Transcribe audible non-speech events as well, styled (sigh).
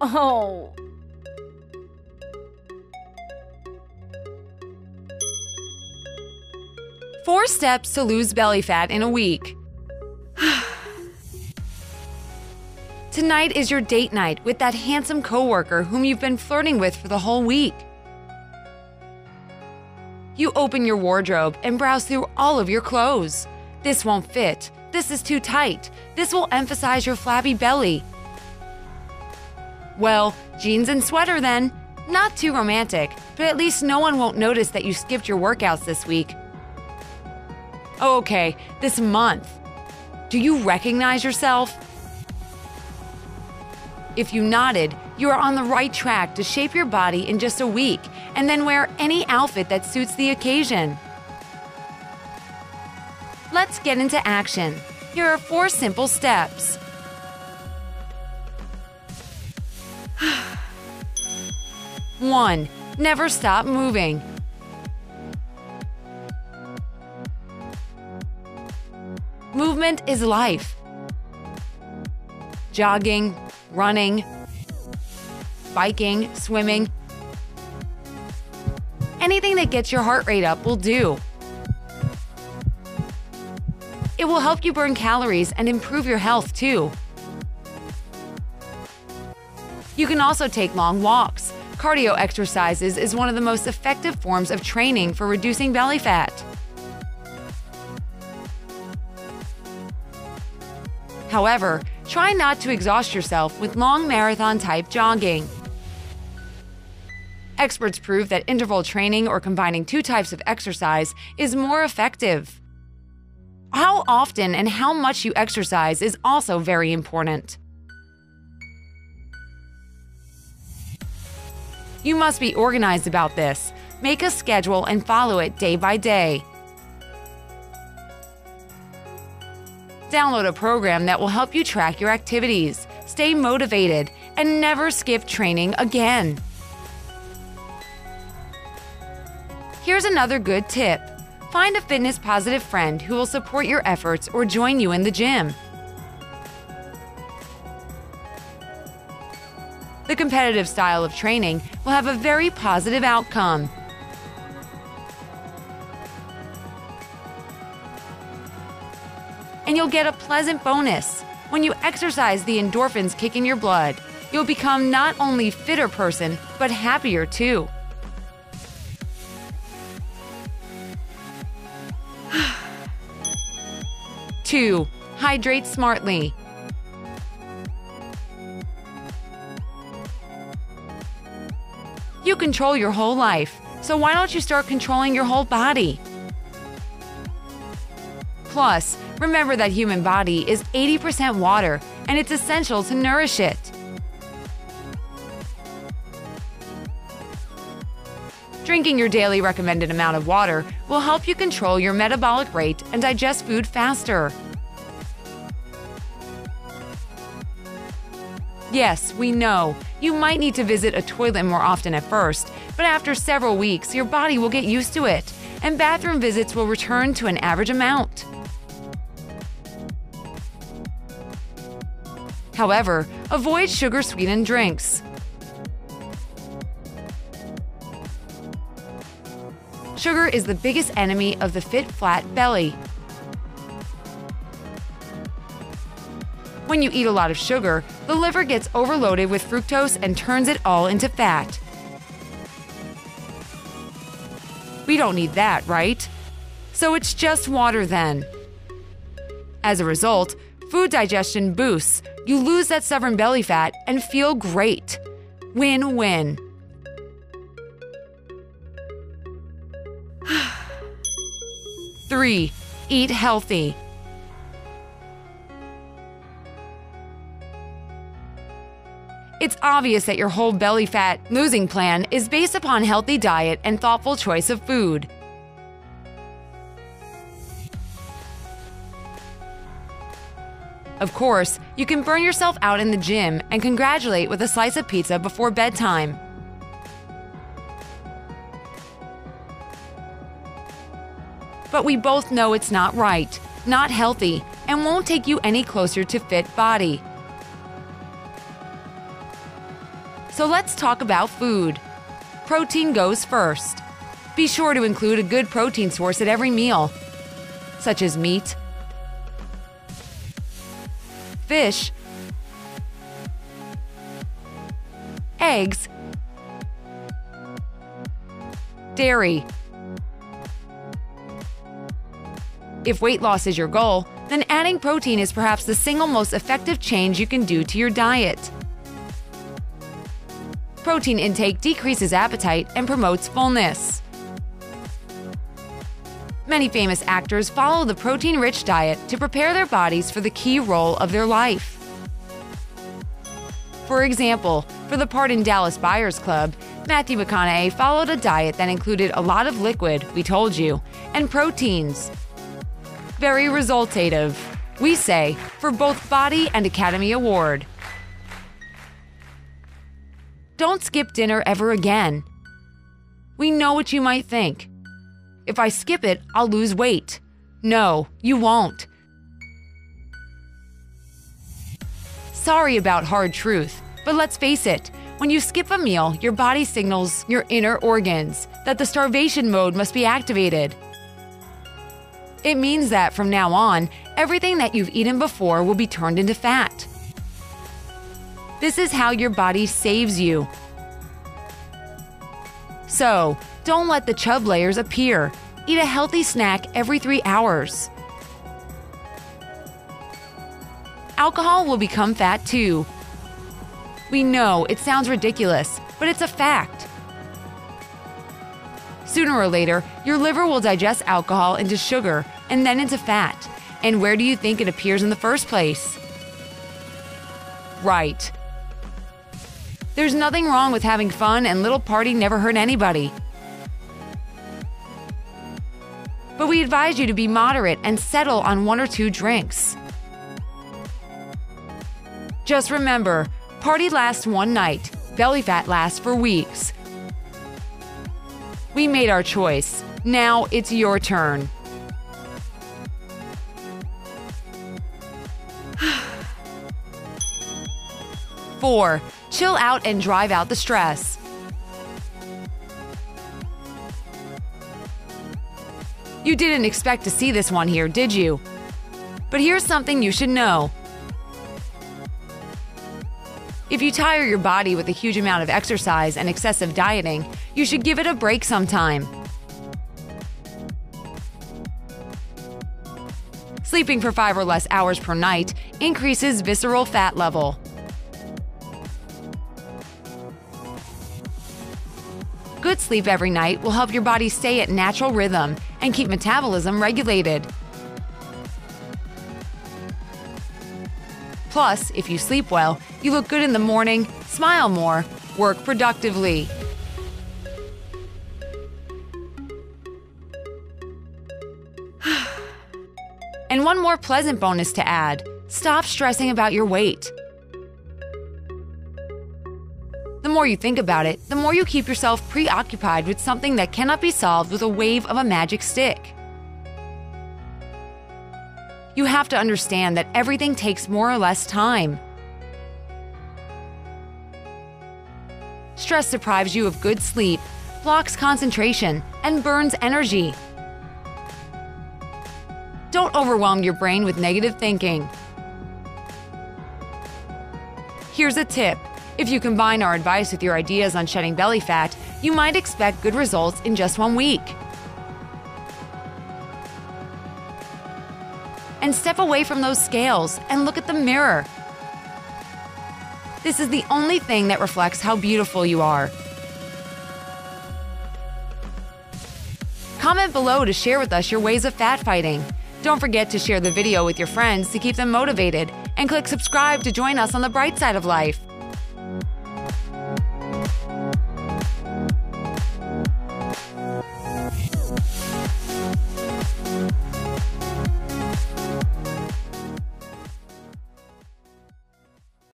Oh. Four steps to lose belly fat in a week. (sighs) Tonight is your date night with that handsome coworker whom you've been flirting with for the whole week. You open your wardrobe and browse through all of your clothes. This won't fit. This is too tight. This will emphasize your flabby belly. Well, jeans and sweater then. Not too romantic, but at least no one won't notice that you skipped your workouts this week. Oh, okay, this month. Do you recognize yourself? If you nodded, you are on the right track to shape your body in just a week and then wear any outfit that suits the occasion. Let's get into action. Here are four simple steps. One, never stop moving. Movement is life. Jogging, running, biking, swimming. Anything that gets your heart rate up will do. It will help you burn calories and improve your health too. You can also take long walks. Cardio exercises is one of the most effective forms of training for reducing belly fat. However, try not to exhaust yourself with long marathon type jogging. Experts prove that interval training or combining two types of exercise is more effective. How often and how much you exercise is also very important. You must be organized about this. Make a schedule and follow it day by day. Download a program that will help you track your activities, stay motivated, and never skip training again. Here's another good tip find a fitness positive friend who will support your efforts or join you in the gym. Competitive style of training will have a very positive outcome. and you'll get a pleasant bonus. When you exercise, the endorphins kick in your blood. You'll become not only fitter person, but happier too. (sighs) Two, hydrate smartly. You control your whole life, so why don't you start controlling your whole body? Plus, remember that human body is 80% water and it's essential to nourish it. Drinking your daily recommended amount of water will help you control your metabolic rate and digest food faster. Yes, we know. You might need to visit a toilet more often at first, but after several weeks, your body will get used to it, and bathroom visits will return to an average amount. However, avoid sugar sweetened drinks. Sugar is the biggest enemy of the fit flat belly. When you eat a lot of sugar, the liver gets overloaded with fructose and turns it all into fat. We don't need that, right? So it's just water then. As a result, food digestion boosts, you lose that stubborn belly fat, and feel great. Win win. (sighs) Three, eat healthy. It's obvious that your whole belly fat losing plan is based upon healthy diet and thoughtful choice of food. Of course, you can burn yourself out in the gym and congratulate with a slice of pizza before bedtime. But we both know it's not right, not healthy, and won't take you any closer to fit body. So let's talk about food. Protein goes first. Be sure to include a good protein source at every meal, such as meat, fish, eggs, dairy. If weight loss is your goal, then adding protein is perhaps the single most effective change you can do to your diet. Protein intake decreases appetite and promotes fullness. Many famous actors follow the protein rich diet to prepare their bodies for the key role of their life. For example, for the part in Dallas Buyers Club, Matthew McConaughey followed a diet that included a lot of liquid, we told you, and proteins. Very resultative, we say, for both body and Academy Award. Don't skip dinner ever again. We know what you might think. If I skip it, I'll lose weight. No, you won't. Sorry about hard truth, but let's face it. When you skip a meal, your body signals your inner organs that the starvation mode must be activated. It means that from now on, everything that you've eaten before will be turned into fat. This is how your body saves you. So, don't let the chub layers appear. Eat a healthy snack every three hours. Alcohol will become fat too. We know it sounds ridiculous, but it's a fact. Sooner or later, your liver will digest alcohol into sugar and then into fat. And where do you think it appears in the first place? Right. There's nothing wrong with having fun, and little party never hurt anybody. But we advise you to be moderate and settle on one or two drinks. Just remember party lasts one night, belly fat lasts for weeks. We made our choice. Now it's your turn. (sighs) Four, chill out and drive out the stress. You didn't expect to see this one here, did you? But here's something you should know. If you tire your body with a huge amount of exercise and excessive dieting, you should give it a break sometime. Sleeping for five or less hours per night increases visceral fat level. Good sleep every night will help your body stay at natural rhythm and keep metabolism regulated. Plus, if you sleep well, you look good in the morning, smile more, work productively. (sighs) and one more pleasant bonus to add stop stressing about your weight. More you think about it, the more you keep yourself preoccupied with something that cannot be solved with a wave of a magic stick. You have to understand that everything takes more or less time. Stress deprives you of good sleep, blocks concentration, and burns energy. Don't overwhelm your brain with negative thinking. Here's a tip if you combine our advice with your ideas on shedding belly fat, you might expect good results in just one week. And step away from those scales and look at the mirror. This is the only thing that reflects how beautiful you are. Comment below to share with us your ways of fat fighting. Don't forget to share the video with your friends to keep them motivated, and click subscribe to join us on the bright side of life.